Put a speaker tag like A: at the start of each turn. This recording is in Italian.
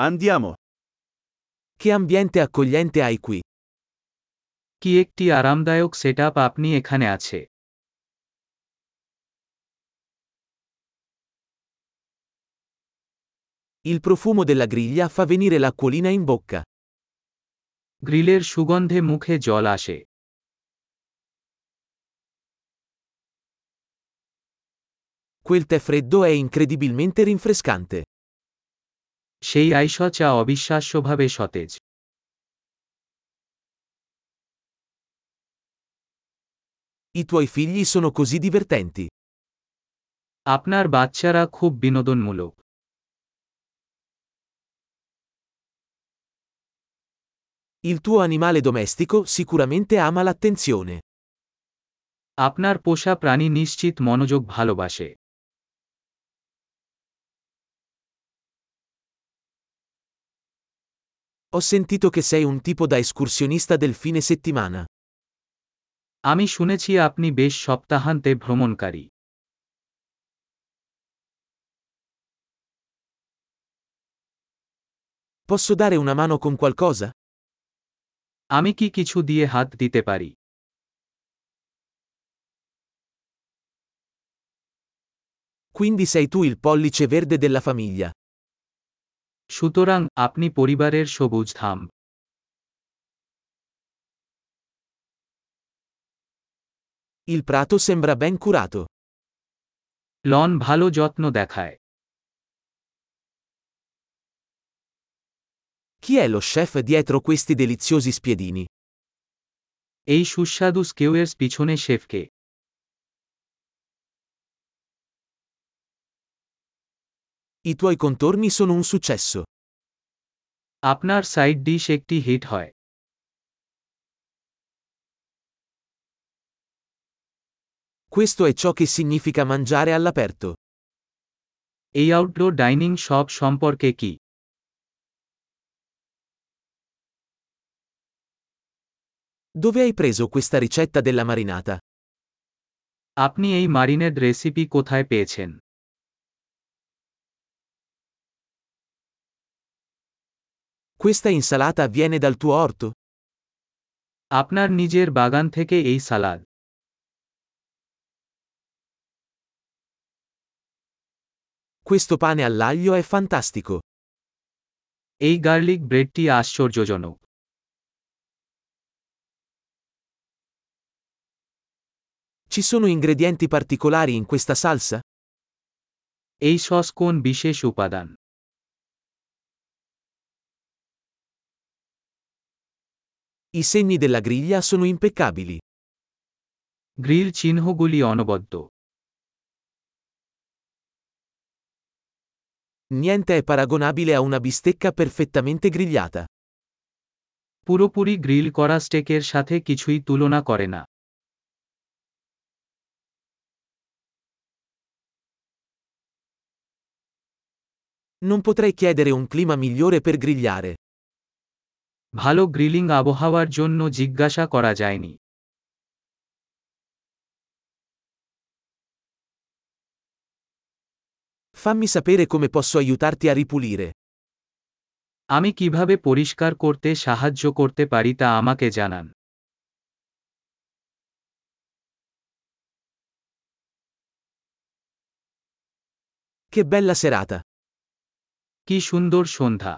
A: Andiamo.
B: Che ambiente accogliente hai qui.
C: কি একটি আরামদায়ক সেটআপ আপনি এখানে আছে
B: Il profumo della griglia fa venire l'acquolina in bocca.
C: গ্রিলের সুগন্ধে মুখে জল আসে
B: Quel tè freddo è incredibilmente rinfrescante.
C: সেই আইস চা অবিশ্বাস্যভাবে সতেজ
B: I tuoi figli sono così divertenti.
C: আপনার বাচ্চারা খুব বিনোদনমূলক
B: Il tuo animale domestico sicuramente ama l'attenzione.
C: আপনার পোষা প্রাণী নিশ্চিত মনোযোগ ভালোবাসে
B: Ho sentito che sei un tipo da escursionista del fine settimana.
C: আমি শুনেছি আপনি বেশ সপ্তাহান্তে ভ্রমণকারী
B: Posso dare una mano con qualcosa?
C: আমি কি কিছু দিয়ে হাত দিতে পারি
B: Quindi sei tu il pollice verde della famiglia.
C: সুতরাং আপনি পরিবারের সবুজ ধাম
B: Il prato sembra ben curato.
C: Lawn ভালো যত্ন দেখায়
B: Chi è lo chef dietro questi deliziosi spiedini?
C: এই সুস্বাদু স্কেউয়ের পিছনে শেফকে
B: I tuoi contorni sono un successo.
C: আপনার সাইড ডিশ একটি হিট হয়
B: Questo è ciò che significa mangiare all'aperto.
C: এই আউটডোর ডাইনিং শপ সম্পর্কে কি
B: Dove hai preso questa ricetta della marinata?
C: আপনি এই মারিনেড রেসিপি কোথায় পেয়েছেন
B: Questa insalata viene dal tuo orto?
C: আপনার নিজের বাগান থেকে এই সালাদ
B: Questo pane all'aglio è fantastico.
C: এই গার্লিক ব্রেডটি আশ্চর্যজনক
B: Ci sono ingredienti particolari in questa salsa?
C: এই সস কোন বিশেষ উপাদান
B: I segni della griglia sono impeccabili.
C: Grill চিহ্নগুলি অনবদ্য
B: Niente è paragonabile a una bistecca perfettamente grigliata.
C: পুরোপুরি গ্রিল করা স্টেকের সাথে কিছুই তুলনা করে না
B: Non potrei chiedere un clima migliore per grigliare.
C: ভালো গ্রিলিং আবহাওয়ার জন্য জিজ্ঞাসা করা যায়নি
B: Fammi sapere come posso aiutarti a ripulire.
C: আমি কীভাবে পরিষ্কার করতে সাহায্য করতে পারি তা আমাকে জানান
B: Che bella serata!
C: কি সুন্দর সন্ধ্যা